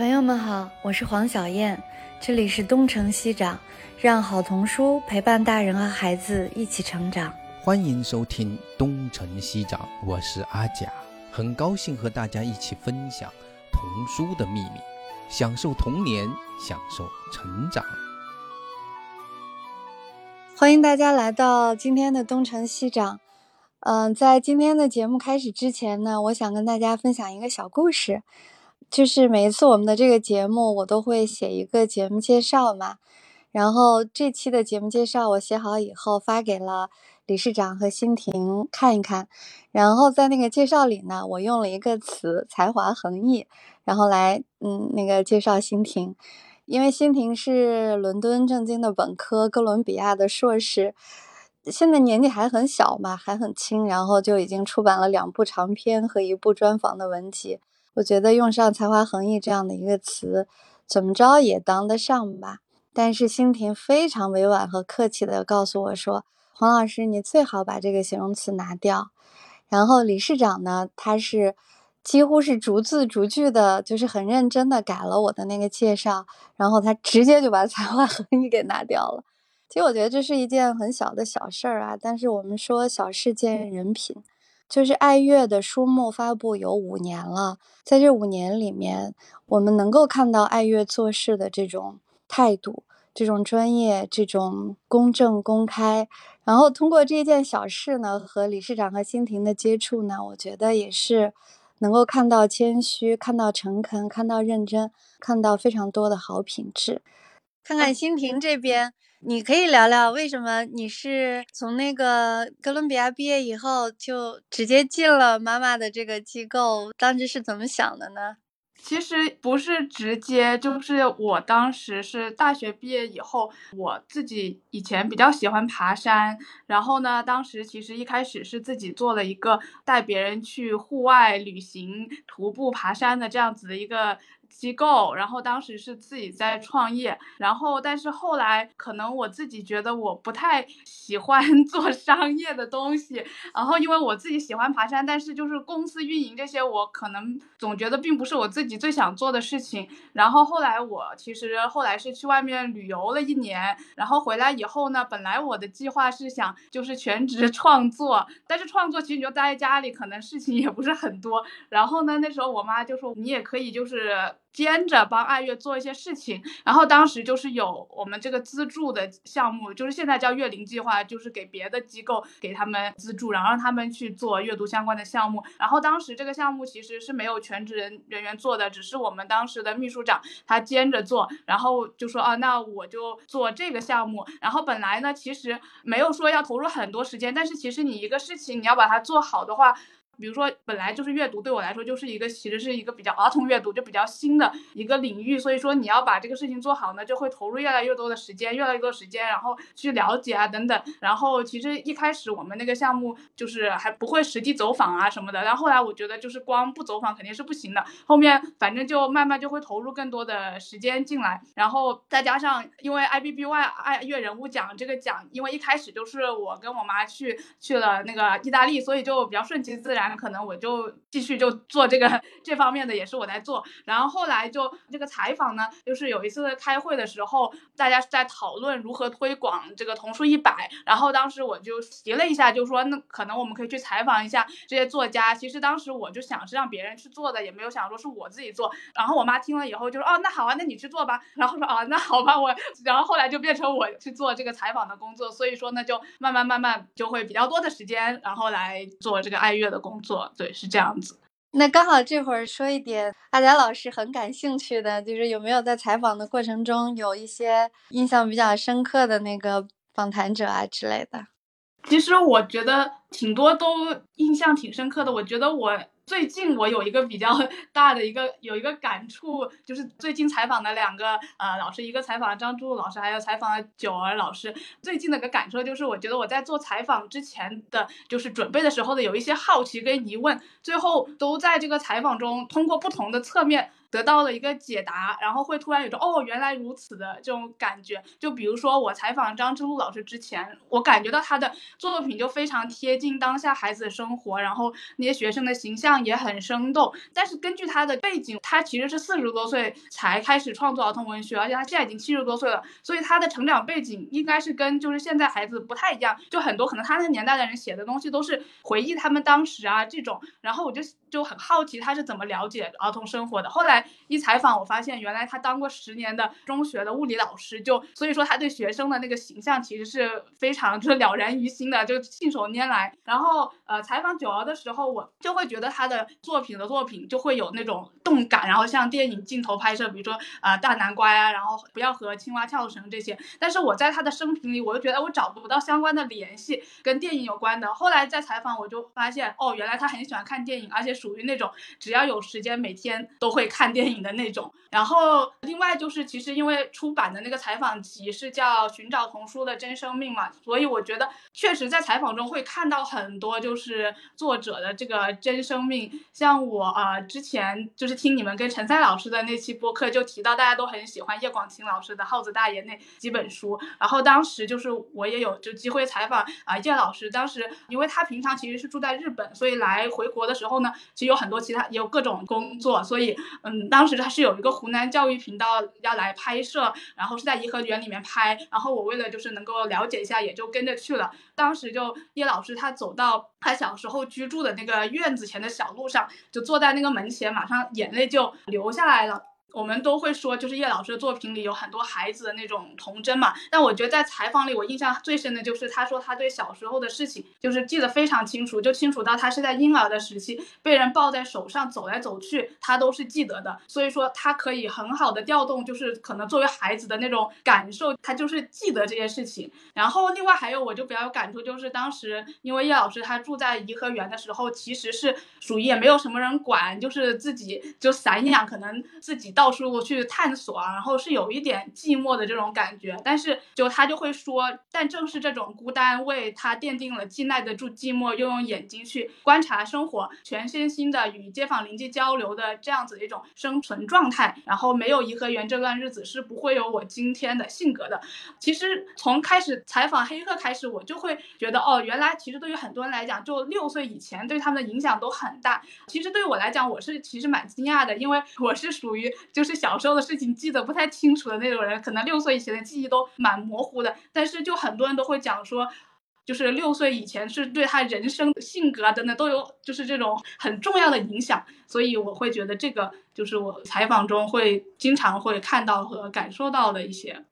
朋友们好，我是黄小燕，这里是东城西长，让好童书陪伴大人和孩子一起成长。欢迎收听东城西长，我是阿甲，很高兴和大家一起分享童书的秘密，享受童年，享受成长。欢迎大家来到今天的东城西长。嗯，在今天的节目开始之前呢，我想跟大家分享一个小故事。就是每一次我们的这个节目，我都会写一个节目介绍嘛。然后这期的节目介绍我写好以后发给了理事长和欣婷看一看。然后在那个介绍里呢，我用了一个词“才华横溢”，然后来嗯那个介绍欣婷，因为欣婷是伦敦政经的本科，哥伦比亚的硕士。现在年纪还很小嘛，还很轻，然后就已经出版了两部长篇和一部专访的文集。我觉得用上“才华横溢”这样的一个词，怎么着也当得上吧。但是欣婷非常委婉和客气地告诉我说：“黄老师，你最好把这个形容词拿掉。”然后理事长呢，他是几乎是逐字逐句的，就是很认真的改了我的那个介绍，然后他直接就把“才华 横溢”给拿掉了。其实我觉得这是一件很小的小事儿啊，但是我们说小事见人品，就是爱乐的书目发布有五年了，在这五年里面，我们能够看到爱乐做事的这种态度、这种专业、这种公正公开。然后通过这件小事呢，和理事长和欣婷的接触呢，我觉得也是能够看到谦虚、看到诚恳、看到认真、看到非常多的好品质。看看欣婷这边。你可以聊聊为什么你是从那个哥伦比亚毕业以后就直接进了妈妈的这个机构，当时是怎么想的呢？其实不是直接，就是我当时是大学毕业以后，我自己以前比较喜欢爬山，然后呢，当时其实一开始是自己做了一个带别人去户外旅行、徒步爬山的这样子的一个。机构，然后当时是自己在创业，然后但是后来可能我自己觉得我不太喜欢 做商业的东西，然后因为我自己喜欢爬山，但是就是公司运营这些，我可能总觉得并不是我自己最想做的事情。然后后来我其实后来是去外面旅游了一年，然后回来以后呢，本来我的计划是想就是全职 创作，但是创作其实你就待在家里，可能事情也不是很多。然后呢，那时候我妈就说你也可以就是。兼着帮爱乐做一些事情，然后当时就是有我们这个资助的项目，就是现在叫月龄计划，就是给别的机构给他们资助，然后让他们去做阅读相关的项目。然后当时这个项目其实是没有全职人人员做的，只是我们当时的秘书长他兼着做，然后就说啊，那我就做这个项目。然后本来呢，其实没有说要投入很多时间，但是其实你一个事情你要把它做好的话。比如说，本来就是阅读对我来说就是一个，其实是一个比较儿童阅读，就比较新的一个领域。所以说，你要把这个事情做好呢，就会投入越来越多的时间，越来越多时间，然后去了解啊等等。然后其实一开始我们那个项目就是还不会实际走访啊什么的。然后后来我觉得就是光不走访肯定是不行的。后面反正就慢慢就会投入更多的时间进来。然后再加上因为 IBBY 爱乐人物奖这个奖，因为一开始就是我跟我妈去去了那个意大利，所以就比较顺其自然。可能我就继续就做这个这方面的，也是我在做。然后后来就这个采访呢，就是有一次开会的时候，大家在讨论如何推广这个童书一百。然后当时我就提了一下，就说那可能我们可以去采访一下这些作家。其实当时我就想是让别人去做的，也没有想说是我自己做。然后我妈听了以后就说哦，那好啊，那你去做吧。然后说啊，那好吧，我。然后后来就变成我去做这个采访的工作。所以说呢，就慢慢慢慢就会比较多的时间，然后来做这个爱乐的工。作对是这样子，那刚好这会儿说一点阿达老师很感兴趣的，就是有没有在采访的过程中有一些印象比较深刻的那个访谈者啊之类的。其实我觉得挺多都印象挺深刻的，我觉得我。最近我有一个比较 大的一个有一个感触，就是最近采访的两个呃老师，一个采访了张柱老师，还有采访了九儿老师。最近的个感受就是，我觉得我在做采访之前的就是准备的时候的有一些好奇跟疑问，最后都在这个采访中通过不同的侧面。得到了一个解答，然后会突然有种哦原来如此的这种感觉。就比如说我采访张之路老师之前，我感觉到他的作品就非常贴近当下孩子的生活，然后那些学生的形象也很生动。但是根据他的背景，他其实是四十多岁才开始创作儿童文学，而且他现在已经七十多岁了，所以他的成长背景应该是跟就是现在孩子不太一样。就很多可能他那个年代的人写的东西都是回忆他们当时啊这种，然后我就就很好奇他是怎么了解儿童生活的。后来一采访，我发现原来他当过十年的中学的物理老师，就所以说他对学生的那个形象其实是非常就是了然于心的，就信手拈来。然后呃采访九儿的时候，我就会觉得他的作品的作品就会有那种动感，然后像电影镜头拍摄，比如说啊大南瓜呀，然后不要和青蛙跳绳这些。但是我在他的生平里，我就觉得我找不到相关的联系跟电影有关的。后来在采访，我就发现哦，原来他很喜欢看电影，而且属于那种只要有时间每天都会看电影的那种。然后另外就是，其实因为出版的那个采访集是叫《寻找童书的真生命》嘛，所以我觉得确实在采访中会看到很多就是作者的这个真生命。像我啊，之前就是听你们跟陈赛老师的那期播客，就提到大家都很喜欢叶广清老师的《耗子大爷》那几本书。然后当时就是我也有就机会采访啊叶老师，当时因为他平常其实是住在日本，所以来回国的时候呢，其实有很多其他也有各种工作，所以嗯，当时他是有一个。湖南教育频道要来拍摄，然后是在颐和园里面拍，然后我为了就是能够了解一下，也就跟着去了。当时就叶老师他走到他小时候居住的那个院子前的小路上，就坐在那个门前，马上眼泪就流下来了。我们都会说，就是叶老师的作品里有很多孩子的那种童真嘛。但我觉得在采访里，我印象最深的就是他说他对小时候的事情就是记得非常清楚，就清楚到他是在婴儿的时期被人抱在手上走来走去，他都是记得的。所以说他可以很好的调动，就是可能作为孩子的那种感受，他就是记得这些事情。然后另外还有我就比较有感触，就是当时因为叶老师他住在颐和园的时候，其实是属于也没有什么人管，就是自己就散养，可能自己。到处去探索啊，然后是有一点寂寞的这种感觉，但是就他就会说，但正是这种孤单为他奠定了既耐得住寂寞，又用眼睛去观察生活，全身心的与街坊邻居交流的这样子的一种生存状态。然后没有颐和园这段日子是不会有我今天的性格的。其实从开始采访黑客开始，我就会觉得哦，原来其实对于很多人来讲，就六岁以前对他们的影响都很大。其实对我来讲，我是其实蛮惊讶的，因为我是属于。就是小时候的事情记得不太清楚的那种人，可能六岁以前的记忆都蛮模糊的。但是就很多人都会讲说，就是六岁以前是对他人生性格等等都有就是这种很重要的影响。所以我会觉得这个就是我采访中会经常会看到和感受到的一些。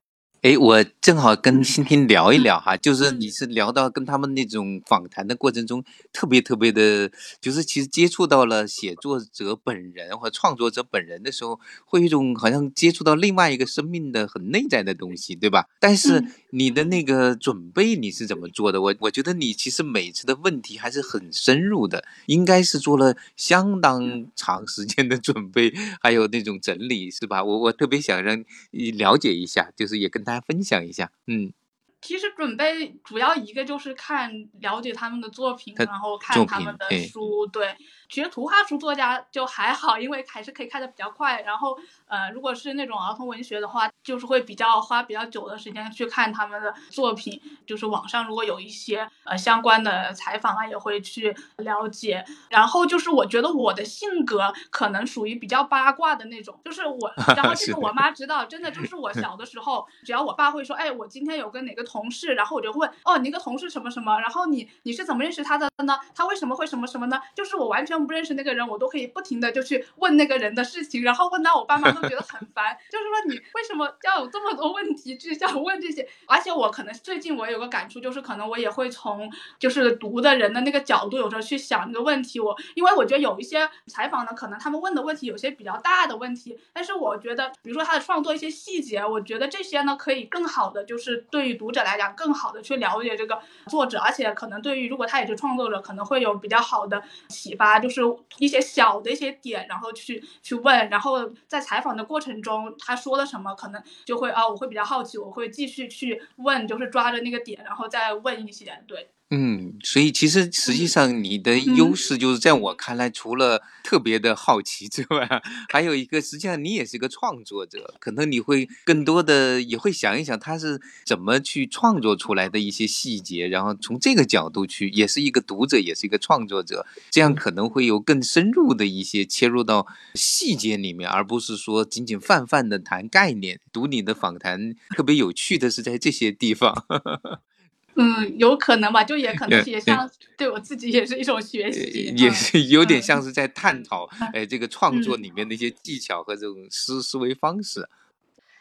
哎，我正好跟欣欣聊一聊哈，就是你是聊到跟他们那种访谈的过程中，特别特别的，就是其实接触到了写作者本人或创作者本人的时候，会有一种好像接触到另外一个生命的很内在的东西，对吧？但是你的那个准备你是怎么做的？我我觉得你其实每次的问题还是很深入的，应该是做了相当长时间的准备，还有那种整理，是吧？我我特别想让你了解一下，就是也跟。大家分享一下，嗯，其实准备主要一个就是看了解他们的作品，然后看他们的书，对。其实图画书作家就还好，因为还是可以看的比较快。然后，呃，如果是那种儿童文学的话，就是会比较花比较久的时间去看他们的作品。就是网上如果有一些呃相关的采访啊，也会去了解。然后就是我觉得我的性格可能属于比较八卦的那种，就是我，然后这个我妈知道，真的就是我 小的时候，只要我爸会说，哎，我今天有跟哪个同事，然后我就问，哦，你一个同事什么什么，然后你你是怎么认识他的呢？他为什么会什么什么呢？就是我完全。不认识那个人，我都可以不停的就去问那个人的事情，然后问到我爸妈都觉得很烦。就是说，你为什么要有这么多问题去想问这些？而且我可能最近我有个感触，就是可能我也会从就是读的人的那个角度，有时候去想一个问题。我因为我觉得有一些采访呢，可能他们问的问题有些比较大的问题，但是我觉得，比如说他的创作一些细节，我觉得这些呢可以更好的就是对于读者来讲，更好的去了解这个作者，而且可能对于如果他也是创作者，可能会有比较好的启发。就是一些小的一些点，然后去去问，然后在采访的过程中，他说了什么，可能就会啊，我会比较好奇，我会继续去问，就是抓着那个点，然后再问一些。对，嗯，所以其实实际上你的优势就是在我看来，除了特别的好奇之外，还有一个，实际上你也是个创作者，可能你会更多的也会想一想他是怎么去创作出来的一些细节，然后从这个角度去，也是一个读者，也是一个创作者，这样可能会有更深入的一些切入到细节里面，而不是说仅仅泛泛的谈概念。读你的访谈特别有趣的是在这些地方。嗯，有可能吧，就也可能也像对我自己也是一种学习，也是有点像是在探讨，哎，这个创作里面的一些技巧和这种思思维方式。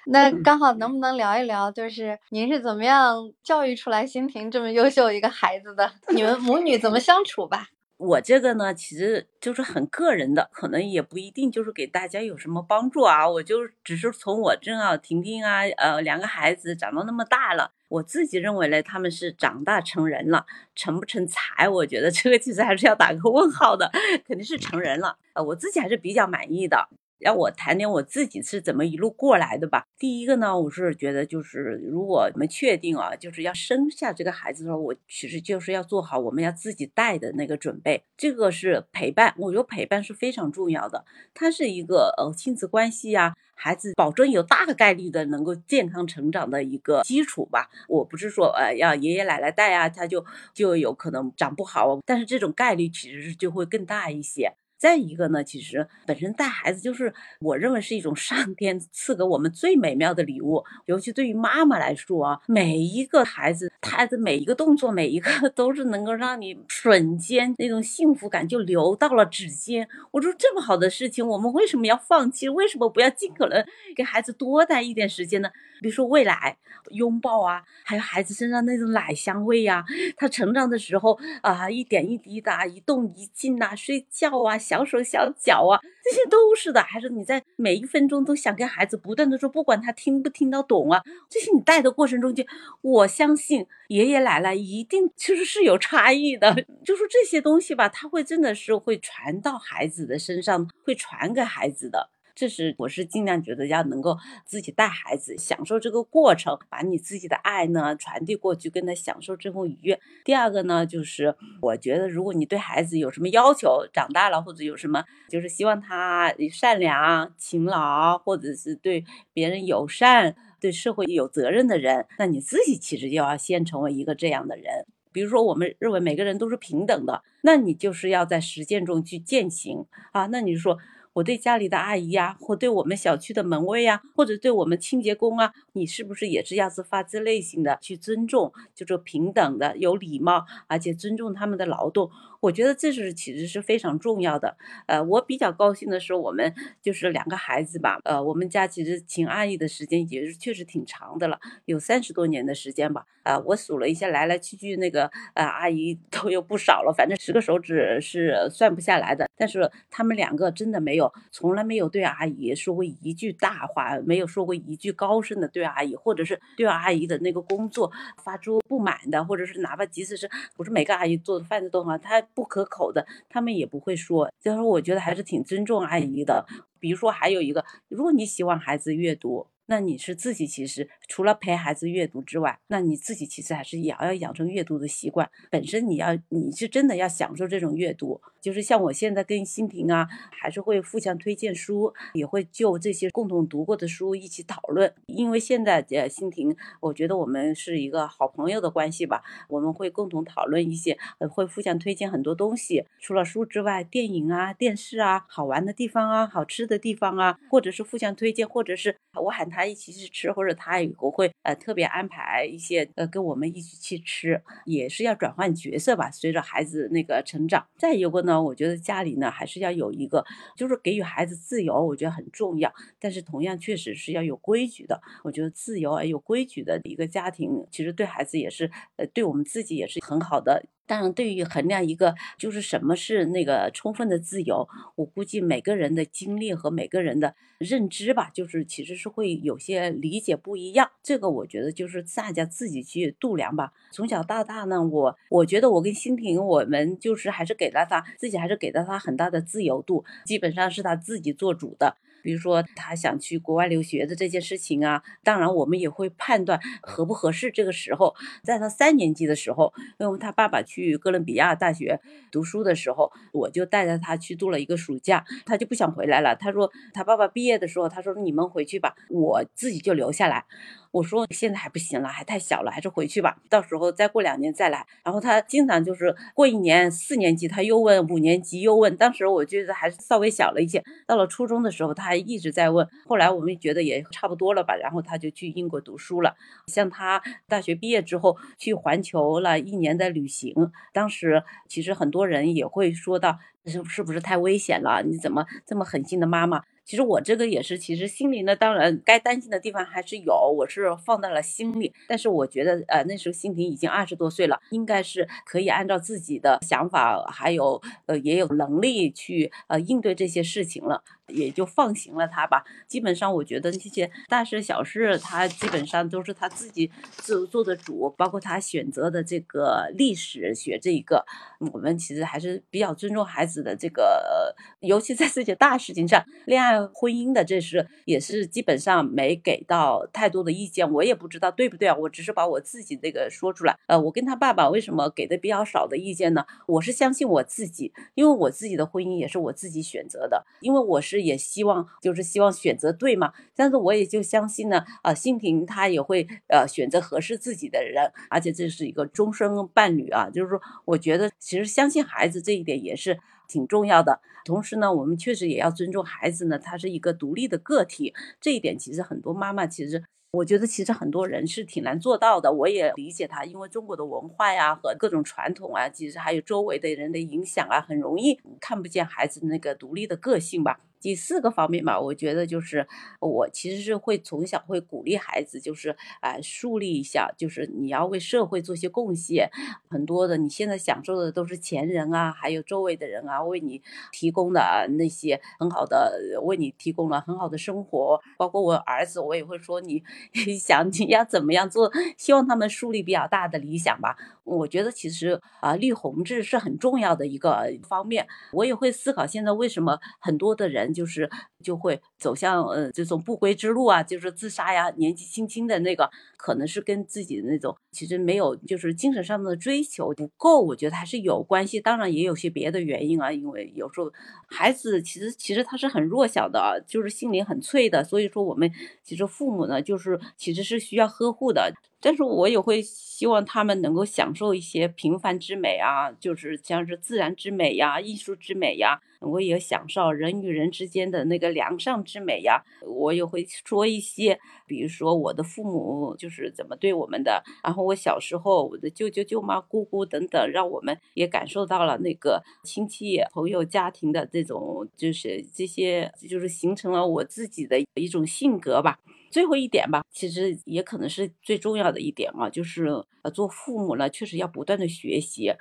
那刚好能不能聊一聊，就是您是怎么样教育出来欣婷这么优秀一个孩子的？你们母女怎么相处吧？我这个呢，其实就是很个人的，可能也不一定就是给大家有什么帮助啊。我就只是从我正好婷婷啊，呃，两个孩子长到那么大了。我自己认为呢，他们是长大成人了，成不成才？我觉得这个其实还是要打个问号的，肯定是成人了。呃，我自己还是比较满意的。让我谈点我自己是怎么一路过来的吧。第一个呢，我是觉得就是如果我们确定啊，就是要生下这个孩子的时候，我其实就是要做好我们要自己带的那个准备。这个是陪伴，我觉得陪伴是非常重要的。它是一个呃亲子关系呀，孩子保证有大概率的能够健康成长的一个基础吧。我不是说呃要爷爷奶奶带啊，他就就有可能长不好，但是这种概率其实是就会更大一些。再一个呢，其实本身带孩子就是我认为是一种上天赐给我们最美妙的礼物，尤其对于妈妈来说啊，每一个孩子他的每一个动作，每一个 都是能够让你瞬间那种幸福感就流到了指尖。我说这么好的事情，我们为什么要放弃？为什么不要尽可能给孩子多带一点时间呢？比如说喂奶、拥抱啊，还有孩子身上那种奶香味呀，他成长的时候啊，一点一滴的，一动一静呐，睡觉啊。小手小脚啊，这些都是的。还是你在每一分钟都想跟孩子不断的说，不管他听不听得懂啊，这些你带的过程中间，我相信爷爷奶奶一定其实是有差异的。就说这些东西吧，他会真的是会传到孩子的身上，会传给孩子的。这是我是尽量觉得要能够自己带孩子，享受这个过程，把你自己的爱呢传递过去，跟他享受这份愉悦。第二个呢，就是我觉得如果你对孩子有什么要求，长大了或者有什么，就是希望他善良、勤劳，或者是对别人友善、对社会有责任的人，那你自己其实就要先成为一个这样的人。比如说，我们认为每个人都是平等的，那你就是要在实践中去践行啊。那你说。我对家里的阿姨呀，或对我们小区的门卫呀，或者对我们清洁工啊，你是不是也是要是发自内心的去尊重，就是平等的、有礼貌，而且尊重他们的劳动？我觉得这是其实是非常重要的。呃，我比较高兴的是，我们就是两个孩子吧。呃，我们家其实请阿姨的时间也是确实挺长的了，有三十多年的时间吧。啊，我数了一下，来来去去那个呃阿姨 都有不少了，反正十个手指是算不下来的。但是他们两个真的没有，从来没有对阿姨说过一句大话，没有说过一句高声的对阿姨，或者是对阿姨的那个工作发出不满的，或者是哪怕即使是不是每个阿姨做的饭菜都好，她。不可口的，他们也不会说。就是我觉得还是挺尊重阿姨的。比如说，还有一个，如果你希望孩子阅读。那你是自己其实除了陪孩子阅读之外，那你自己其实还是也要养成阅读的习惯。本身你要你是真的要享受这种阅读，就是像我现在跟欣婷啊，还是会互相推荐书，也会就这些共同读过的书一起讨论。因为现在呃，欣婷，我觉得我们是一个好朋友的关系吧，我们会共同讨论一些，呃，会互相推荐很多东西。除了书之外，电影啊、电视啊、好玩的地方啊、好吃的地方啊，或者是互相推荐，或者是我喊他。他一起去吃，或者他也不会呃特别安排一些呃跟我们一起去吃，也是要转换角色吧。随着孩子那个成长，再一个呢，我觉得家里呢还是要有一个，就是给予孩子自由，我觉得很重要。但是同样确实是要有规矩的。我觉得自由而有规矩的一个家庭，其实对孩子也是呃对我们自己也是很好的。当然，对于衡量一个就是什么是那个充分的自由，我估计每个人的经历和每个人的认知吧，就是其实是会有些理解不一样。这个我觉得就是大家自己去度量吧。从小到大呢，我我觉得我跟欣婷，我们就是还是给了他自己，还是给了他很大的自由度，基本上是他自己做主的。比如说他想去国外留学的这件事情啊，当然我们也会判断合不合适。这个时候，在他三年级的时候，因为他爸爸去哥伦比亚大学读书的时候，我就带着他去度了一个暑假，他就不想回来了。他说他爸爸毕业的时候，他说你们回去吧，我自己就留下来。我说现在还不行了，还太小了，还是回去吧。到时候再过两年再来。然后他经常就是过一年四年级他又问，五年级又问。当时我觉得还是稍微小了一些。到了初中的时候，他还一直在问。后来我们觉得也差不多了吧，然后他就去英国读书了。像他大学毕业之后去环球了一年的旅行，当时其实很多人也会说到，是是不是太危险了？你怎么这么狠心的妈妈？其实我这个也是，其实心里呢，当然该担心的地方还是有，我是放在了心里。但是我觉得，呃，那时候心婷已经二十多岁了，应该是可以按照自己的想法，还有呃，也有能力去呃应对这些事情了。也就放行了他吧。基本上，我觉得这些大事小事，他基本上都是他自己自做的主。包括他选择的这个历史学这一个，我们其实还是比较尊重孩子的这个，尤其在这些大事情上，恋爱、婚姻的这是也是基本上没给到太多的意见。我也不知道对不对啊，我只是把我自己这个说出来。呃，我跟他爸爸为什么给的比较少的意见呢？我是相信我自己，因为我自己的婚姻也是我自己选择的，因为我是。也希望就是希望选择对嘛，但是我也就相信呢，啊，欣婷她也会呃选择合适自己的人，而且这是一个终生伴侣啊，就是说，我觉得其实相信孩子这一点也是挺重要的。同时呢，我们确实也要尊重孩子呢，他是一个独立的个体，这一点其实很多妈妈其实。我觉得其实很多人是挺难做到的，我也理解他，因为中国的文化呀和各种传统啊，其实还有周围的人的影响啊，很容易看不见孩子那个独立的个性吧。第四个方面吧，我觉得就是我其实是会从小会鼓励孩子，就是啊树立一下，就是你要为社会做些贡献。很多的你现在享受的都是前人啊，还有周围的人啊为你提供的那些很好的，为你提供了很好的生活。包括我儿子，我也会说你。想你要怎么样做？希望他们树立比较大的理想吧。我觉得其实啊，立宏志是很重要的一个方面。我也会思考，现在为什么很多的人就是就会走向呃这种不归之路啊，就是自杀呀。年纪轻轻的那个，可能是跟自己的那种其实没有就是精神上的追求不够，我觉得还是有关系。当然也有些别的原因啊，因为有时候孩子其实其实他是很弱小的，就是心灵很脆的。所以说我们其实父母呢，就是其实是需要呵护的。但是我也会希望他们能够享受一些平凡之美啊，就是像是自然之美呀、艺术之美呀，我也享受人与人之间的那个良善之美呀。我也会说一些，比如说我的父母就是怎么对我们的，然后我小时候我的舅舅、舅妈、姑姑等等，让我们也感受到了那个亲戚、朋友、家庭的这种，就是这些，就是形成了我自己的一种性格吧。最后一点吧，其实也可能是最重要的一点啊，就是呃，做父母呢，确实要不断的学习。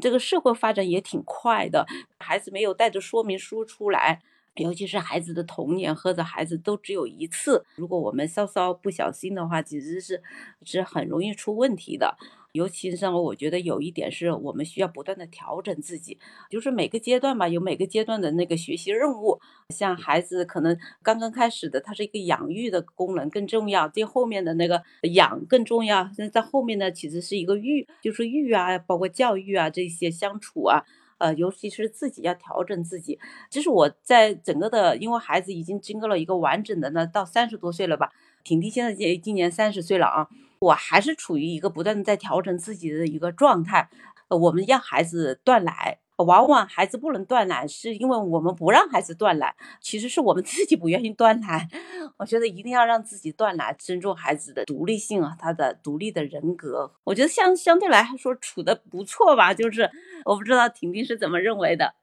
这个社会发展也挺快的，孩子没有带着说明书出来，尤其是孩子的童年或者孩子都只有一次，如果我们稍稍不小心的话，其实是是很容易出问题的。尤其是我觉得有一点是我们需要不断的调整自己，就是每个阶段吧，有每个阶段的那个学习任务。像孩子可能刚刚开始的，它是一个养育的功能更重要，这后面的那个养更重要。那在后面呢，其实是一个育，就是育啊，包括教育啊这些相处啊，呃，尤其是自己要调整自己。这是我在整个的，因为孩子已经经过了一个完整的呢，到三十多岁了吧。婷婷现在今今年三十岁了啊。我还是处于一个不断的在调整自己的一个状态。我们让孩子断奶，往往孩子不能断奶，是因为我们不让孩子断奶，其实是我们自己不愿意断奶。我觉得一定要让自己断奶，尊重孩子的独立性啊，他的独立的人格。我觉得相相对来说处的不错吧，就是我不知道婷婷是怎么认为的。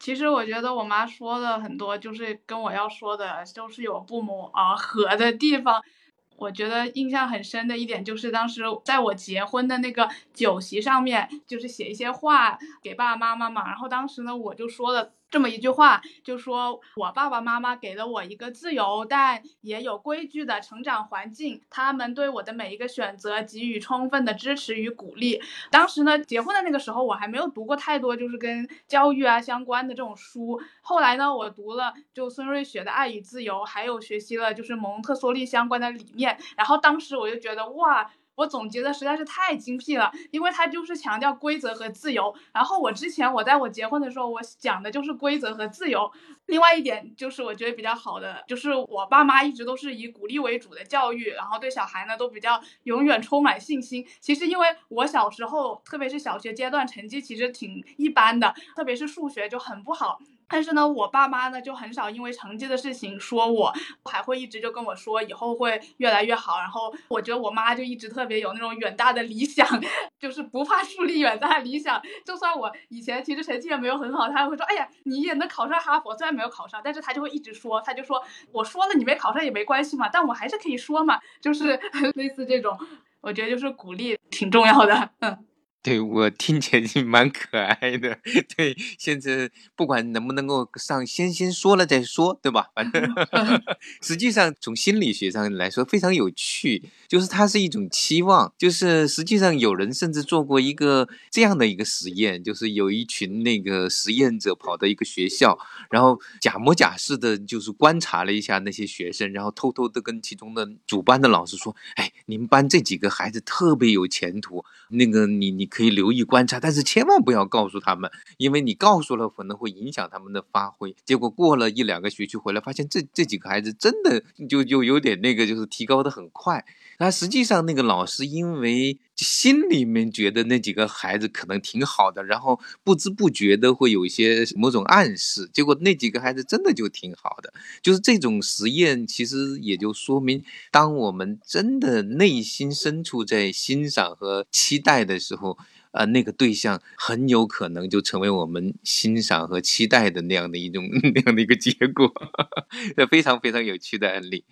其实我觉得我妈说的很多，就是跟我要说的都是有不谋而合的地方。我觉得印象很深的一点就是，当时在我结婚的那个酒席上面，就是写一些话给爸爸妈妈嘛。然后当时呢，我就说了这么一句话，就说我爸爸妈妈给了我一个自由但也有规矩的成长环境，他们对我的每一个选择给予充分的支持与鼓励。当时呢，结婚的那个时候，我还没有读过太多就是跟教育啊相关的这种书。后来呢，我读了就孙瑞雪的《爱与自由》，还有学习了就是蒙特梭利相关的理念。然后当时我就觉得哇。我总结的实在是太精辟了，因为它就是强调规则和自由。然后我之前我在我结婚的时候，我讲的就是规则和自由。另外一点就是我觉得比较好的，就是我爸妈一直都是以鼓励为主的教育，然后对小孩呢都比较永远充满信心。其实因为我小时候，特别是小学阶段，成绩其实挺一般的，特别是数学就很不好。但是呢，我爸妈呢就很少因为成绩的事情说我，还会一直就跟我说以后会越来越好。然后我觉得我妈就一直特别有那种远大的理想，就是不怕树立远大的理想。就算我以前其实成绩也没有很好，她还会说：“哎呀，你也能考上哈佛。”虽然没有考上，但是她就会一直说，她就说：“我说了你没考上也没关系嘛，但我还是可以说嘛。”就是 类似这种，我觉得就是鼓励挺重要的，嗯。对我听起来是蛮可爱的。对，现在不管能不能够上，先先说了再说，对吧？反正 实际上从心理学上来说非常有趣，就是它是一种期望。就是实际上有人甚至做过一个这样的一个实验，就是有一群那个实验者跑到一个学校，然后假模假式的，就是观察了一下那些学生，然后偷偷的跟其中的主班的老师说：“哎，你们班这几个孩子特别有前途，那个你你。”可以留意观察，但是千万不要告诉他们，因为你告诉了可能会影响他们的发挥。结果过了一两个学期回来，发现这这几个孩子真的就就有点那个，就是提高的很快。那实际上那个老师因为心里面觉得那几个孩子可能挺好的，然后不知不觉的会有一些某种暗示，结果那几个孩子真的就挺好的。就是这种实验，其实也就说明，当我们真的内心深处在欣赏和期待的时候。呃，那个对象很有可能就成为我们欣赏和期待的那样的一种 那样的一个结果，这 非常非常有趣的案例。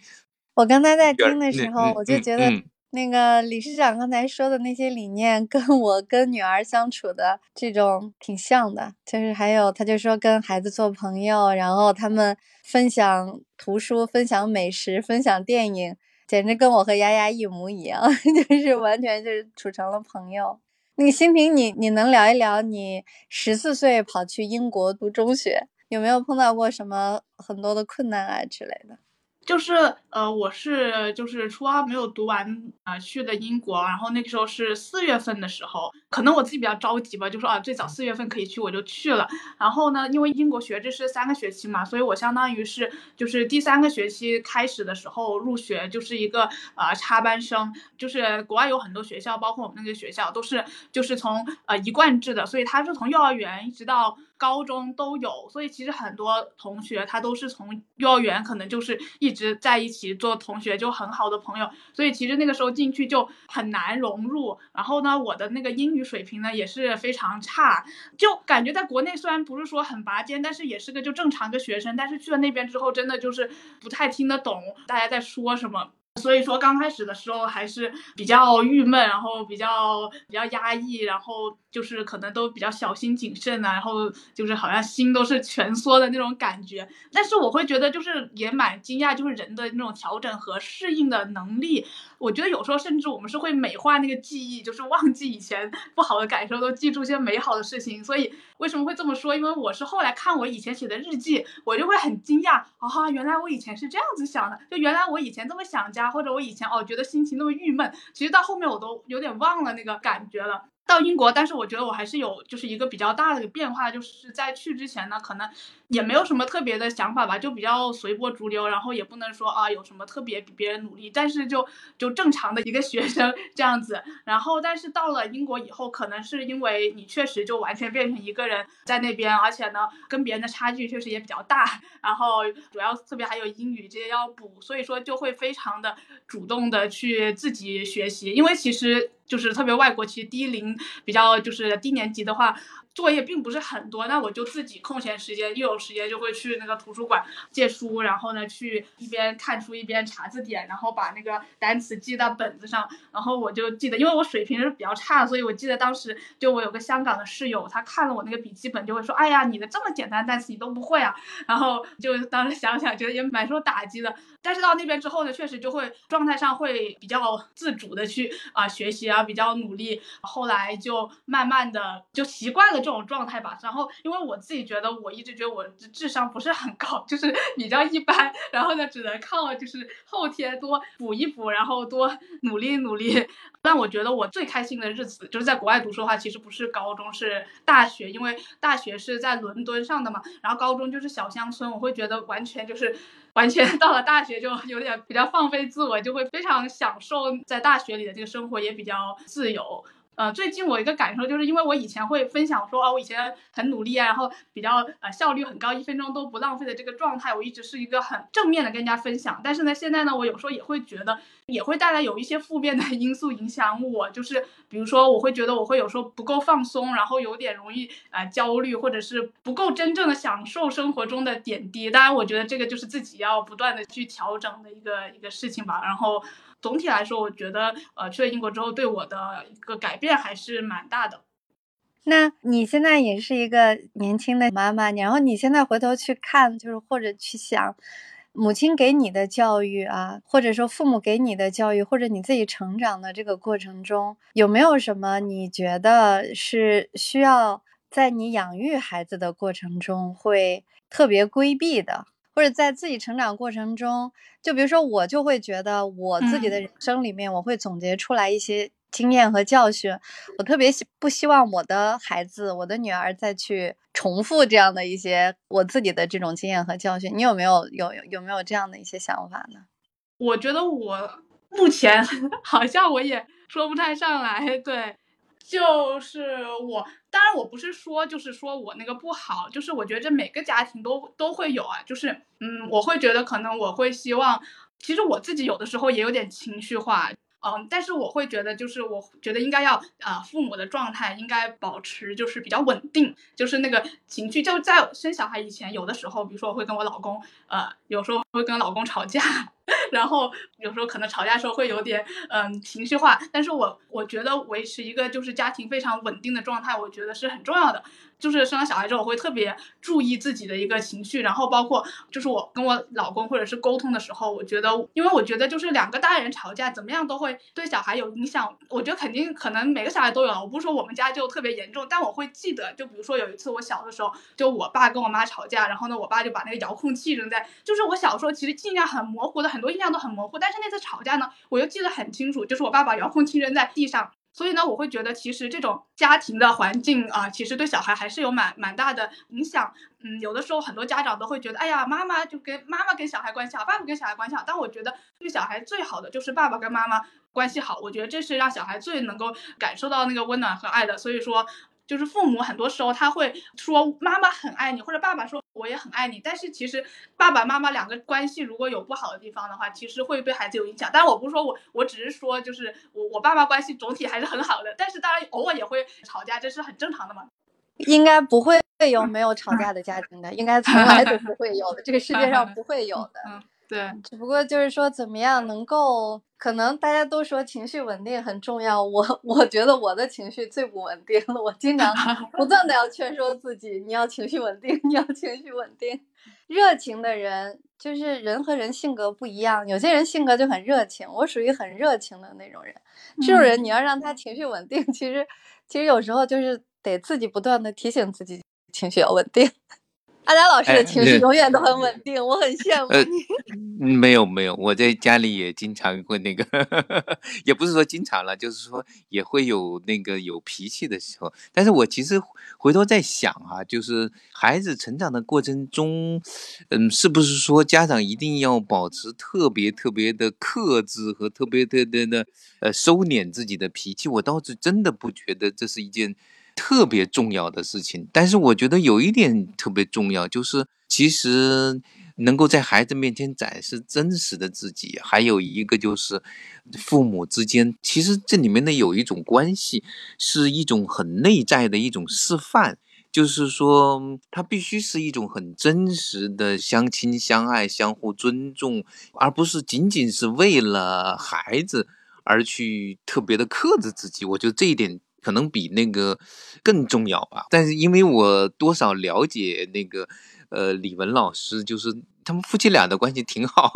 我刚才在听的时候，我就觉得那个理事长刚才说的那些理念，跟我跟女儿相处的这种挺像的。就是还有，他就说跟孩子做朋友，然后他们分享图书、分享美食、分享电影，简直跟我和丫丫一模一样，就是完全就是处成了朋友。那个新平，你你能聊一聊你十四岁跑去英国读中学，有没有碰到过什么很多的困难啊之类的？就是呃，我是就是初二没有读完啊，去的英国，然后那个时候是四月份的时候，可能我自己比较着急吧，就说啊，最早四月份可以去，我就去了。然后呢，因为英国学制是三个学期嘛，所以我相当于是就是第三个学期开始的时候入学，就是一个呃插班生。就是国外有很多学校，包括我们那个学校，都是就是从呃一贯制的，所以他是从幼儿园一直到。高中都有，所以其实很多同学他都是从幼儿园可能就是一直在一起做同学，就很好的朋友。所以其实那个时候进去就很难融入。然后呢，我的那个英语水平呢也是非常差，就感觉在国内虽然不是说很拔尖，但是也是个就正常的学生。但是去了那边之后，真的就是不太听得懂大家在说什么。所以说刚开始的时候还是比较郁闷，然后比较比较压抑，然后就是可能都比较小心谨慎啊，然后就是好像心都是蜷缩的那种感觉。但是我会觉得就是也蛮惊讶，就是人的那种调整和适应的能力。我觉得有时候甚至我们是会美化那个记忆，就是忘记以前不好的感受，都记住一些美好的事情。所以为什么会这么说？因为我是后来看我以前写的日记，我就会很惊讶啊，原来我以前是这样子想的，就原来我以前这么想家。或者我以前哦觉得心情那么郁闷，其实到后面我都有点忘了那个感觉了。到英国，但是我觉得我还是有就是一个比较大的变化，就是在去之前呢，可能也没有什么特别的想法吧，就比较随波逐流，然后也不能说啊有什么特别比别人努力，但是就就正常的一个学生这样子。然后，但是到了英国以后，可能是因为你确实就完全变成一个人在那边，而且呢跟别人的差距确实也比较大，然后主要特别还有英语这些要补，所以说就会非常的主动的去自己学习，因为其实。就是特别外国，其实低龄比较就是低年级的话，作业并不是很多，那我就自己空闲时间一有时间就会去那个图书馆借书，然后呢去一边看书一边查字典，然后把那个单词记到本子上，然后我就记得，因为我水平是比较差，所以我记得当时就我有个香港的室友，他看了我那个笔记本就会说，哎呀，你的这么简单单词你都不会啊，然后就当时想想觉得也蛮受打击的。但是到那边之后呢，确实就会状态上会比较自主的去啊学习啊，比较努力。后来就慢慢的就习惯了这种状态吧。然后因为我自己觉得，我一直觉得我智商不是很高，就是比较一般。然后呢，只能靠就是后天多补一补，然后多努力努力。但我觉得我最开心的日子就是在国外读书的话，其实不是高中，是大学。因为大学是在伦敦上的嘛，然后高中就是小乡村，我会觉得完全就是完全到了大学就有点比较放飞自我，就会非常享受在大学里的这个生活，也比较自由。呃，最近我一个感受就是，因为我以前会分享说，哦，我以前很努力啊，然后比较呃效率很高，一分钟都不浪费的这个状态，我一直是一个很正面的跟人家分享。但是呢，现在呢，我有时候也会觉得，也会带来有一些负面的 因素影响我，就是比如说，我会觉得我会有时候不够放松，然后有点容易啊焦虑，或者是不够真正的享受生活中的点滴。当然，我觉得这个就是自己要不断的去调整的一个一个事情吧。然后。总体来说，我觉得呃去了英国之后，对我的一个改变还是蛮大的。那你现在也是一个年轻的妈妈，然后你现在回头去看，就是或者去想，母亲给你的教育啊，或者说父母给你的教育，或者你自己成长的这个过程中，有没有什么你觉得是需要在你养育孩子的过程中会特别规避的？或者在自己成长过程中，就比如说我就会觉得我自己的人生里面，我会总结出来一些经验和教训。我特别希不希望我的孩子，我的女儿再去重复这样的一些我自己的这种经验和教训。你有没有有有没有这样的一些想法呢？我觉得我目前 好像我也说不太上来，对。就是我，当然我不是说，就是说我那个不好，就是我觉得这每个家庭都都会有啊，就是嗯，我会觉得可能我会希望，其实我自己有的时候也有点情绪化，嗯，但是我会觉得，就是我觉得应该要啊，父母的状态应该保持就是比较稳定，就是那个情绪就在生小孩以前，有的时候，比如说我会跟我老公，呃，有时候会跟老公吵架。然后有时候可能吵架时候会有点嗯情绪化，但是我我觉得维持一个就是家庭非常稳定的状态，我觉得是很重要的。就是生了小孩之后，我会特别注意自己的一个情绪，然后包括就是我跟我老公或者是沟通的时候，我觉得，因为我觉得就是两个大人吵架怎么样都会对小孩有影响。我觉得肯定可能每个小孩都有，我不是说我们家就特别严重，但我会记得，就比如说有一次我小的时候，就我爸跟我妈吵架，然后呢，我爸就把那个遥控器扔在，就是我小时候其实印象很模糊的，很多印象都很模糊，但是那次吵架呢，我又记得很清楚，就是我爸把遥控器扔在地上。所以呢，我会觉得其实这种家庭的环境啊，其实对小孩还是有蛮蛮大的影响。嗯，有的时候很多家长都会觉得，哎呀，妈妈就跟妈妈跟小孩关系好，爸爸跟小孩关系好。但我觉得对小孩最好的就是爸爸跟妈妈关系好。我觉得这是让小孩最能够感受到那个温暖和爱的。所以说。就是父母很多时候他会说妈妈很爱你，或者爸爸说我也很爱你，但是其实爸爸妈妈两个关系如果有不好的地方的话，其实会对孩子有影响。但我不是说我，我只是说就是我我爸妈关系总体还是很好的，但是当然偶尔也会吵架，这是很正常的嘛。应该不会有没有吵架的家庭的，应该 从来都不会有的，这个世界上不会有的。嗯，对，只不过就是说怎么样能够。可能大家都说情绪稳定很重要，我 我觉得我的情绪最不稳定了。我经常 不断的要劝说自己，你要情绪稳定，你要情绪稳定。热情的人就是人和人性格不一样，有些人性格就很热情，我属于很热情的那种人。这种人你要让他情绪稳定，其实其实有时候就是得自己不断的提醒自己情绪要稳定。阿达老师的情绪永远都很稳定，我很羡慕你。没有没有，我在家里也经常会那个，也不是说经常了，就是说也会有那个有脾气的时候。但是我其实回头在想啊，就是孩子成长的过程中，嗯，是不是说家长一定要保持特别特别的克制和特别特别的呃收敛自己的脾气？我倒是真的不觉得这是一件。特别重要的事情，但是我觉得有一点特别重要，就是其实能够在孩子面前展示真实的自己，还有一个就是父母之间，其实这里面呢有一种关系，是一种很内在的一种示范，就是说它必须是一种很真实的相亲相爱、相互尊重，而不是仅仅是为了孩子而去特别的克制自己。我觉得这一点。可能比那个更重要吧，但是因为我多少了解那个，呃，李文老师，就是他们夫妻俩的关系挺好。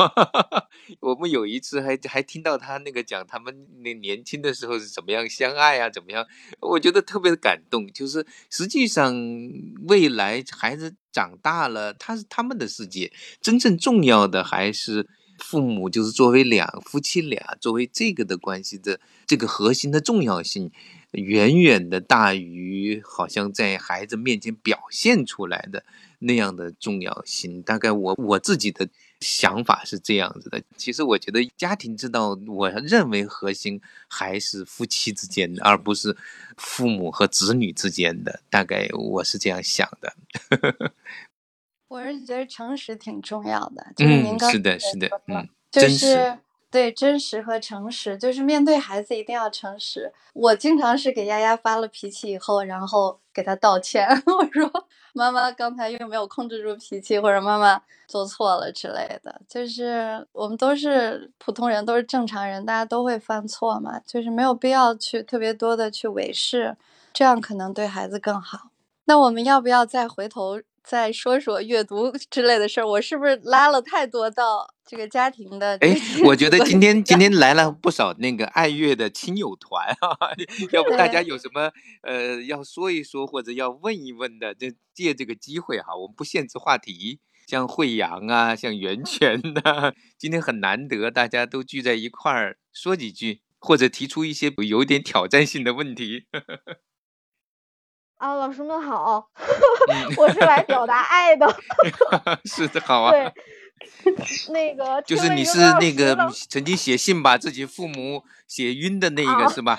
我们有一次还还听到他那个讲他们那年轻的时候是怎么样相爱啊，怎么样？我觉得特别的感动。就是实际上未来孩子长大了，他是他们的世界，真正重要的还是父母，就是作为两夫妻俩，作为这个的关系的这个核心的重要性。远远的大于好像在孩子面前表现出来的那样的重要性。大概我我自己的想法是这样子的。其实我觉得家庭之道，我认为核心还是夫妻之间的，而不是父母和子女之间的。大概我是这样想的。我是觉得诚实挺重要的。嗯，是的，是的，嗯，就是。对，真实和诚实，就是面对孩子一定要诚实。我经常是给丫丫发了脾气以后，然后给他道歉，我说妈妈刚才又没有控制住脾气，或者妈妈做错了之类的。就是我们都是普通人，都是正常人，大家都会犯错嘛，就是没有必要去特别多的去维饰，这样可能对孩子更好。那我们要不要再回头？再说说阅读 之类的事儿，我是不是拉了太多到这个家庭的？哎，我觉得今天今天来了不少那个爱乐的亲友团啊，要不大家有什么呃要说一说或者要问一问的，就借这个机会哈，我们不限制话题，像惠阳啊，像源泉呐，今天很难得大家都聚在一块儿说几句，或者提出一些有点挑战性的问题。啊，老师们好，我是来表达爱的。是的，好啊。对，那个就是你是那个曾经写信把自己父母写晕的那一个是吧？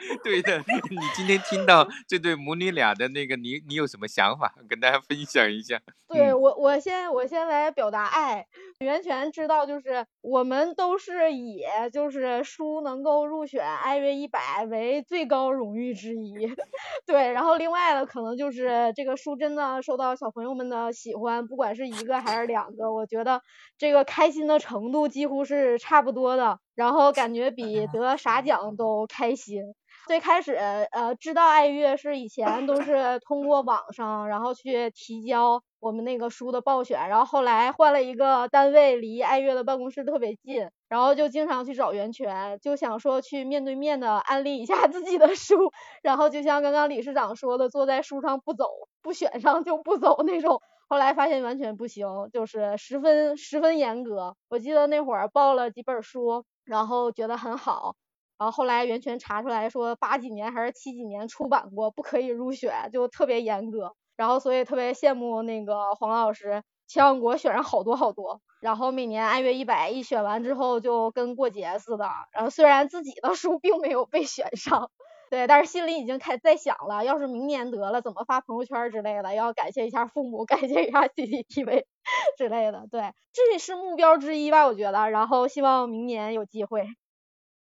对的，你今天听到这对母女俩的那个，你你有什么想法跟大家分享一下？对我，我先我先来表达爱。袁泉知道，就是我们都是以就是书能够入选爱乐一百为最高荣誉之一。对，然后另外呢，可能就是这个书真的受到小朋友们的喜欢，不管是一个还是两个，我觉得这个开心的程度几乎是差不多的。然后感觉比得啥奖都开心。最开始，呃，知道爱乐是以前都是通过网上，然后去提交我们那个书的报选，然后后来换了一个单位，离爱乐的办公室特别近，然后就经常去找源泉，就想说去面对面的安利一下自己的书，然后就像刚刚理事长说的，坐在书上不走，不选上就不走那种。后来发现完全不行，就是十分十分严格。我记得那会儿报了几本书，然后觉得很好。然后后来袁泉查出来说八几年还是七几年出版过，不可以入选，就特别严格。然后所以特别羡慕那个黄老师，千万国选上好多好多。然后每年爱乐一百一选完之后就跟过节似的。然后虽然自己的书并没有被选上，对，但是心里已经开在想了，要是明年得了怎么发朋友圈之类的，要感谢一下父母，感谢一下 CCTV 之类的。对，这也是目标之一吧，我觉得。然后希望明年有机会。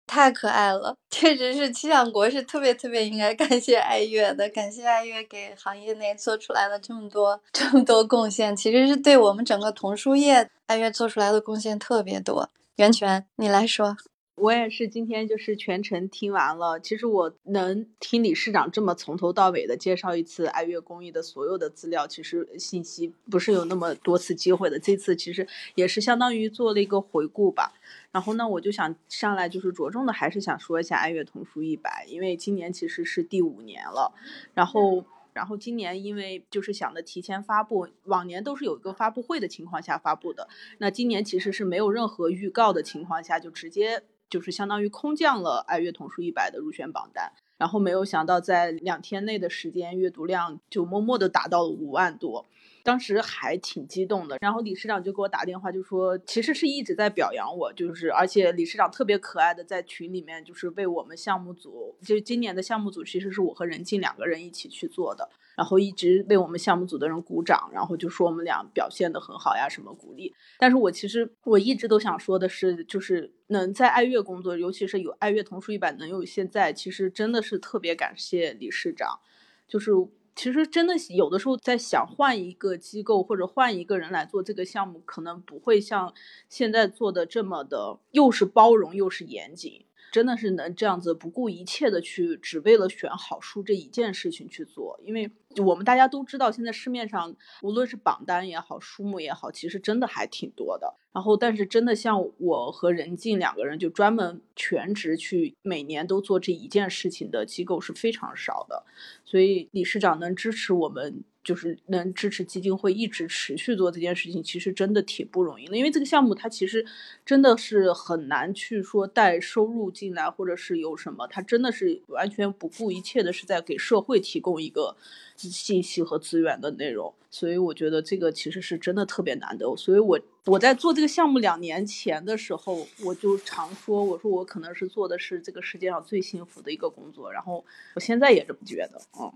太可爱了，确实是气象国是特别特别应该 感谢爱乐的，感谢爱乐给行业内做出来了这么多这么多贡献，其实是对我们整个童书业爱乐做出来的贡献特别多。袁泉，你来说。我也是今天就是全程听完了，其实我能听理事长这么从头到尾的介绍一次爱乐公益的所有的资料，其实信息不是有那么多次机会的，这次其实也是相当于做了一个回顾吧。然后呢，我就想上来就是着重的还是想说一下爱乐童书一百，因为今年其实是第五年了。然后，然后今年因为就是想的提前发布，往年都是有一个发布会的情况下发布的，那今年其实是没有任何预告的情况下就直接。就是相当于空降了爱乐童书一百的入选榜单，然后没有想到在两天内的时间阅读量就默默的达到了五万多，当时还挺激动的。然后理事长就给我打电话，就说其实是一直在表扬我，就是而且理事长特别可爱的在群里面就是为我们项目组，就今年的项目组其实是我和任静两个人一起去做的，然后一直为我们项目组的人鼓掌，然后就说我们俩表现的很好呀，什么鼓励。但是我其实我一直都想说的是，就是能在爱乐工作，尤其是有爱乐童书一百能有现在，其实真的是特别感谢理事长。就是其实真的有的时候在想换一个机构或者换一个人来做这个项目，可能不会像现在做的这么的，又是包容又是严谨。真的是能这样子不顾一切的去，只为了选好书这一件事情去做，因为我们大家都知道，现在市面上无论是榜单也好，书目也好，其实真的还挺多的。然后，但是真的像我和任静两个人就专门全职去每年都做这一件事情的机构是非常少的，所以理事长能支持我们。就是能支持基金会一直持续做这件事情，其实真的挺不容易的。因为这个项目它其实真的是很难去说带收入进来，或者是有什么，它真的是完全不顾一切的是在给社会提供一个信息和资源的内容。所以我觉得这个其实是真的特别难得。所以我我在做这个项目两年前的时候，我就常说，我说我可能是做的是这个世界上最幸福的一个工作。然后我现在也这么觉得，嗯。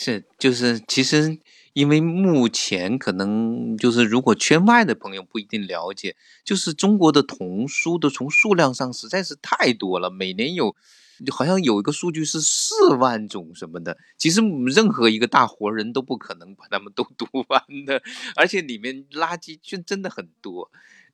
是，就是其实，因为目前可能就是如果圈外的朋友不一定了解，就是中国的童书的从数量上实在是太多了，每年有好像有一个数据是四万种什么的，其实任何一个大活人都不可能把他们都读完的，而且里面垃圾就真的很多。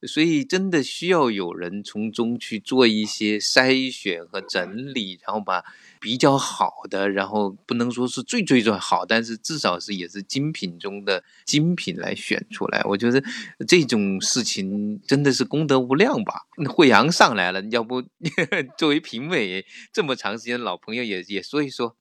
所以真的需要有人从中去做一些筛选和整理，然后把比较好的，然后不能说是最最最好，但是至少是也是精品中的精品来选出来。我觉得这种事情真的是功德无量吧。惠阳上来了，要不 作为评委这么长时间老朋友也也说一说。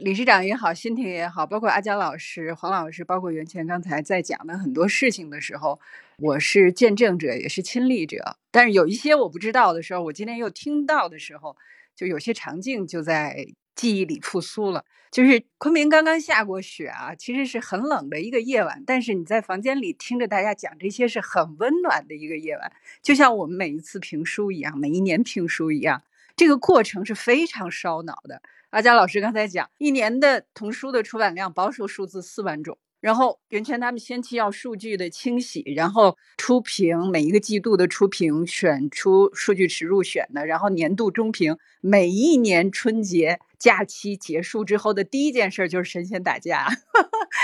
理事长也好，欣婷也好，包括阿佳老师、黄老师，包括袁泉刚才在讲的很多事情的时候，我是见证者，也是亲历者。但是有一些我不知道的时候，我今天又听到的时候，就有些场景就在记忆里复苏了。就是昆明刚刚下过雪啊，其实是很冷的一个夜晚，但是你在房间里听着大家讲这些，是很温暖的一个夜晚，就像我们每一次评书一样，每一年评书一样，这个过程是非常烧脑的。阿佳老师刚才讲，一年的童书的出版量保守数字四万种，然后袁泉他们先期要数据的清洗，然后初评每一个季度的初评选出数据池入选的，然后年度中评，每一年春节。假期结束之后的第一件事就是神仙打架，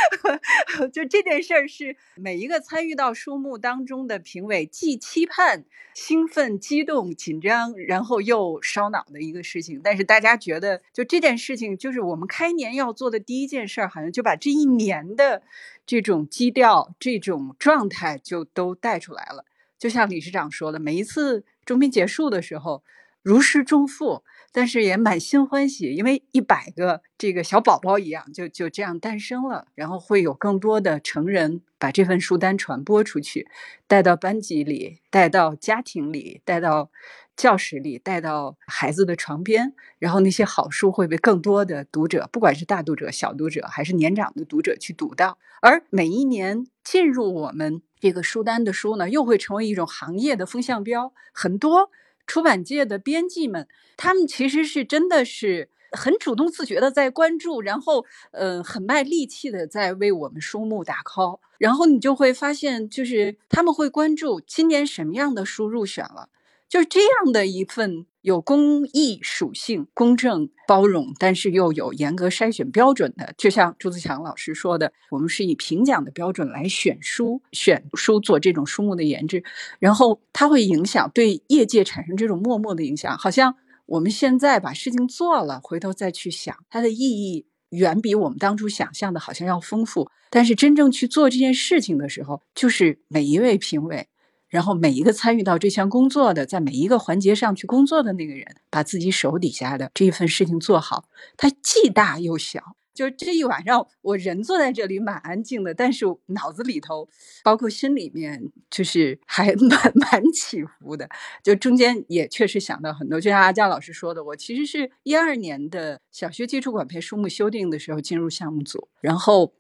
就这件事儿是每一个参与到书目当中的评委既期盼、兴奋、激动、紧张，然后又烧脑的一个事情。但是大家觉得，就这件事情就是我们开年要做的第一件事儿，好像就把这一年的这种基调、这种状态就都带出来了。就像理事长说的，每一次中评结束的时候，如释重负。但是也满心欢喜，因为一百个这个小宝宝一样，就就这样诞生了。然后会有更多的成人把这份书单传播出去，带到班级里，带到家庭里，带到教室里，带到孩子的床边。然后那些好书会被更多的读者，不管是大读者、小读者，还是年长的读者去读到。而每一年进入我们这个书单的书呢，又会成为一种行业的风向标，很多。出版界的编辑们，他们其实是真的是很主动自觉的在关注，然后，呃，很卖力气的在为我们书目打 call，然后你就会发现，就是他们会关注今年什么样的书入选了。就是这样的一份有公益属性、公正包容，但是又有严格筛选标准的，就像朱自强老师说的，我们是以评奖的标准来选书、选书做这种书目的研制，然后它会影响对业界产生这种默默的影响。好像我们现在把事情做了，回头再去想，它的意义远比我们当初想象的好像要丰富。但是真正去做这件事情的时候，就是每一位评委。然后每一个参与到这项工作的，在每一个环节上去工作的那个人，把自己手底下的这一份事情做好，它既大又小。就这一晚上，我人坐在这里蛮安静的，但是脑子里头，包括心里面，就是还蛮 蛮起伏的。就中间也确实想到很多，就像阿佳老师说的，我其实是一二年的小学基础管培书目修订的时候进入项目组，然后。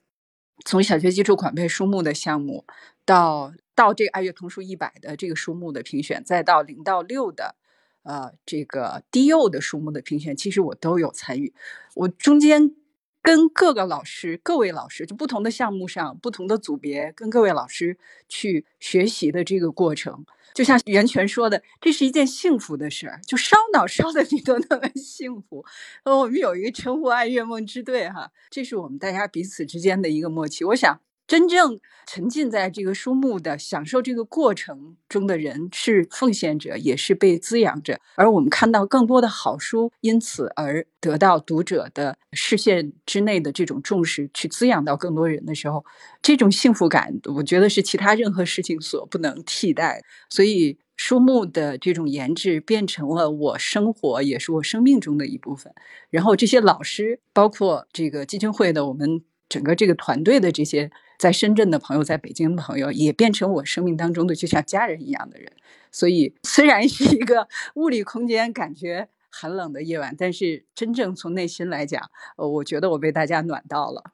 从小学基础款配书目的项目，到到这个爱乐童书一百的这个书目的评选，再到零到六的呃这个低幼的书目的评选，其实我都有参与。我中间跟各个老师、各位老师，就不同的项目上、不同的组别，跟各位老师去学习的这个过程。就像袁泉说的，这是一件幸福的事儿，就烧脑烧的你都那么幸福。呃，我们有一个称呼“爱乐梦之队”哈，这是我们大家彼此之间的一个默契。我想。真正沉浸在这个书目的享受这个过程中的人，是奉献者，也是被滋养着。而我们看到更多的好书，因此而得到读者的视线之内的这种重视，去滋养到更多人的时候，这种幸福感，我觉得是其他任何事情所不能替代。所以，书目的这种研制变成了我生活，也是我生命中的一部分。然后，这些老师，包括这个基金会的我们整个这个团队的这些。在深圳的朋友，在北京的朋友，也变成我生命当中的就像家人一样的人。所以，虽然是一个物理空间感觉很冷的夜晚，但是真正从内心来讲，呃，我觉得我被大家暖到了。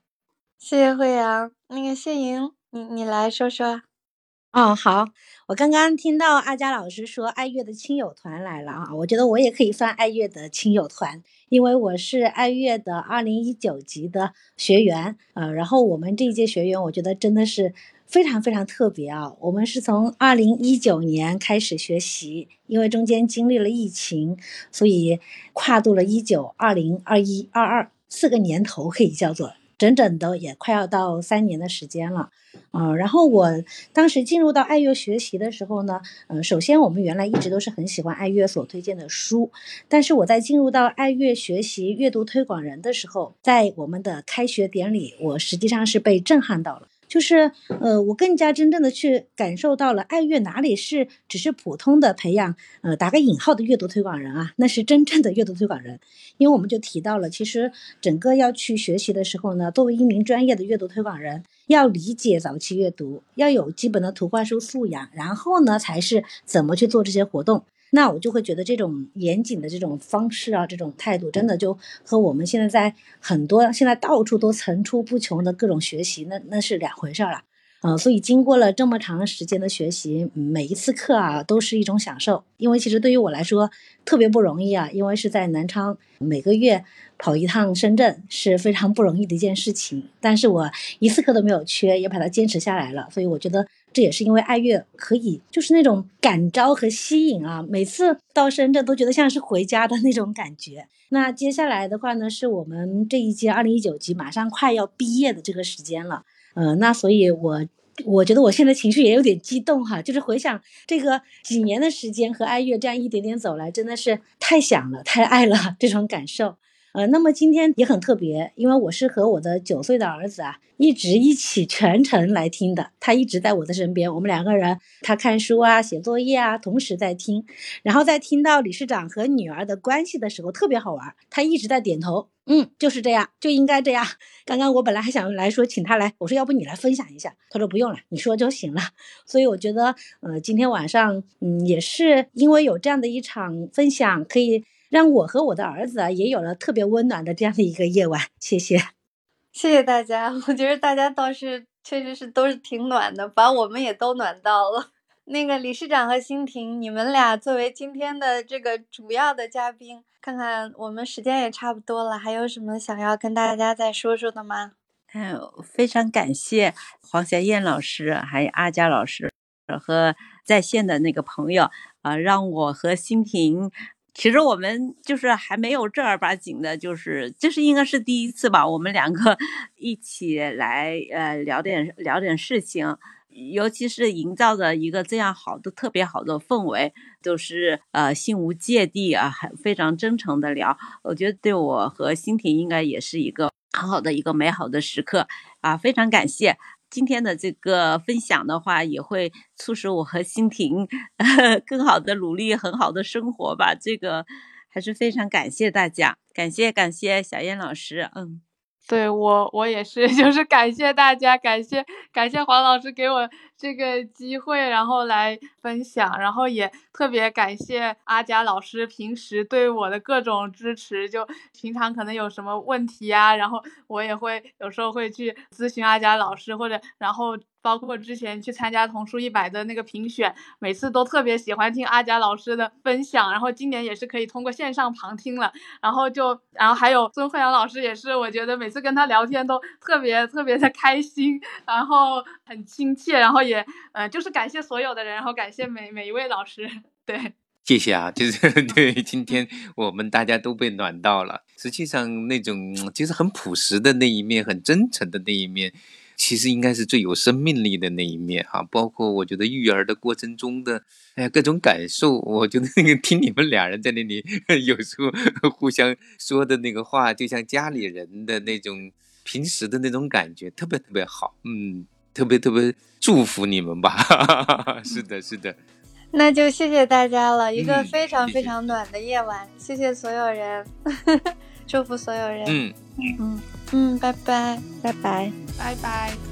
谢谢慧阳，那个谢莹，你你来说说。哦，好，我刚刚听到阿佳老师说爱乐的亲友团来了啊，我觉得我也可以算爱乐的亲友团，因为我是爱乐的二零一九级的学员，呃，然后我们这一届学员，我觉得真的是非常非常特别啊。我们是从二零一九年开始学习，因为中间经历了疫情，所以跨度了一九、二零、二一、二二四个年头，可以叫做。整整的也快要到三年的时间了，啊，然后我当时进入到爱乐学习的时候呢，嗯，首先我们原来一直都是很喜欢爱乐所推荐的书，但是我在进入到爱乐学习阅读推广人的时候，在我们的开学典礼，我实际上是被震撼到了。就是，呃，我更加真正的去感受到了爱乐哪里是只是普通的培养，呃，打个引号的阅读推广人啊，那是真正的阅读推广人。因为我们就提到了，其实整个要去学习的时候呢，作为一名专业的阅读推广人，要理解早期阅读，要有基本的图画书素养，然后呢，才是怎么去做这些活动。那我就会觉得这种严谨的这种方式啊，这种态度，真的就和我们现在在很多现在到处都层出不穷的各种学习，那那是两回事儿了。嗯，所以经过了这么长时间的学习，每一次课啊都是一种享受。因为其实对于我来说特别不容易啊，因为是在南昌，每个月跑一趟深圳是非常不容易的一件事情。但是我一次课都没有缺，也把它坚持下来了。所以我觉得这也是因为爱乐可以，就是那种感召和吸引啊，每次到深圳都觉得像是回家的那种感觉。那接下来的话呢，是我们这一届二零一九级马上快要毕业的这个时间了。呃，那所以，我我觉得我现在情绪也有点激动哈，就是回想这个几年的时间和爱乐这样一点点走来，真的是太想了，太爱了这种感受。呃，那么今天也很特别，因为我是和我的九岁的儿子啊，一直一起全程来听的。他一直在我的身边，我们两个人，他看书啊，写作业啊，同时在听。然后在听到理事长和女儿的关系的时候，特别好玩。他一直在点头，嗯，就是这样，就应该这样。刚刚我本来还想来说请他来，我说要不你来分享一下，他说不用了，你说就行了。所以我觉得，呃，今天晚上，嗯，也是因为有这样的一场分享，可以。让我和我的儿子啊，也有了特别温暖的这样的一个夜晚。谢谢，谢谢大家。我觉得大家倒是确实是都是挺暖的，把我们也都暖到了。那个理事长和欣婷，你们俩作为今天的这个主要的嘉宾，看看我们时间也差不多了，还有什么想要跟大家再说说的吗？嗯，非常感谢黄霞燕老师，还有阿佳老师和在线的那个朋友啊，让我和欣婷。其实我们就是还没有正儿八经的，就是这是应该是第一次吧。我们两个 一起来呃聊点聊点事情，尤其是营造的一个这样好的特别好的氛围，都是呃心无芥蒂啊，很非常真诚的聊。我觉得对我和欣婷应该也是一个很好的一个美好的时刻啊，非常感谢。今天的这个分享的话，也会促使我和欣婷 更好的努力，很好的生活吧。这个还是非常感谢大家，感谢感谢小燕老师，嗯，对我我也是，就是感谢大家，感谢感谢黄老师给我这个机会，然后来分享，然后也特别感谢阿佳老师平时对我的各种支持。就平常可能有什么问题啊，然后我也会有时候会去咨询阿佳老师，或者然后。包括之前去参加童书一百的那个评选，每次都特别喜欢听阿佳老师的分享，然后今年也是可以通过线上旁听了，然后就，然后还有孙慧阳老师也是，我觉得每次跟他聊天都特别特别的开心，然后很亲切，然后也，呃，就是感谢所有的人，然后感谢每每一位老师，对，谢谢啊，就是对，今天我们大家都被暖到了，实际上那种其实很朴实的那一面，很真诚的那一面。其实应该是最有生命力的那一面哈，包括我觉得育儿的过程中的哎呀各种感受，我觉得那个听你们俩人在那里有时候 互相说的那个话，就像家里人的那种平时的那种感觉，特别特别好，嗯，特别特别祝福你们吧，是的，是的，那就谢谢大家了，一个非常非常暖的夜晚，谢谢所有人，祝福所有人，嗯。嗯。嗯，拜拜，拜拜，拜拜。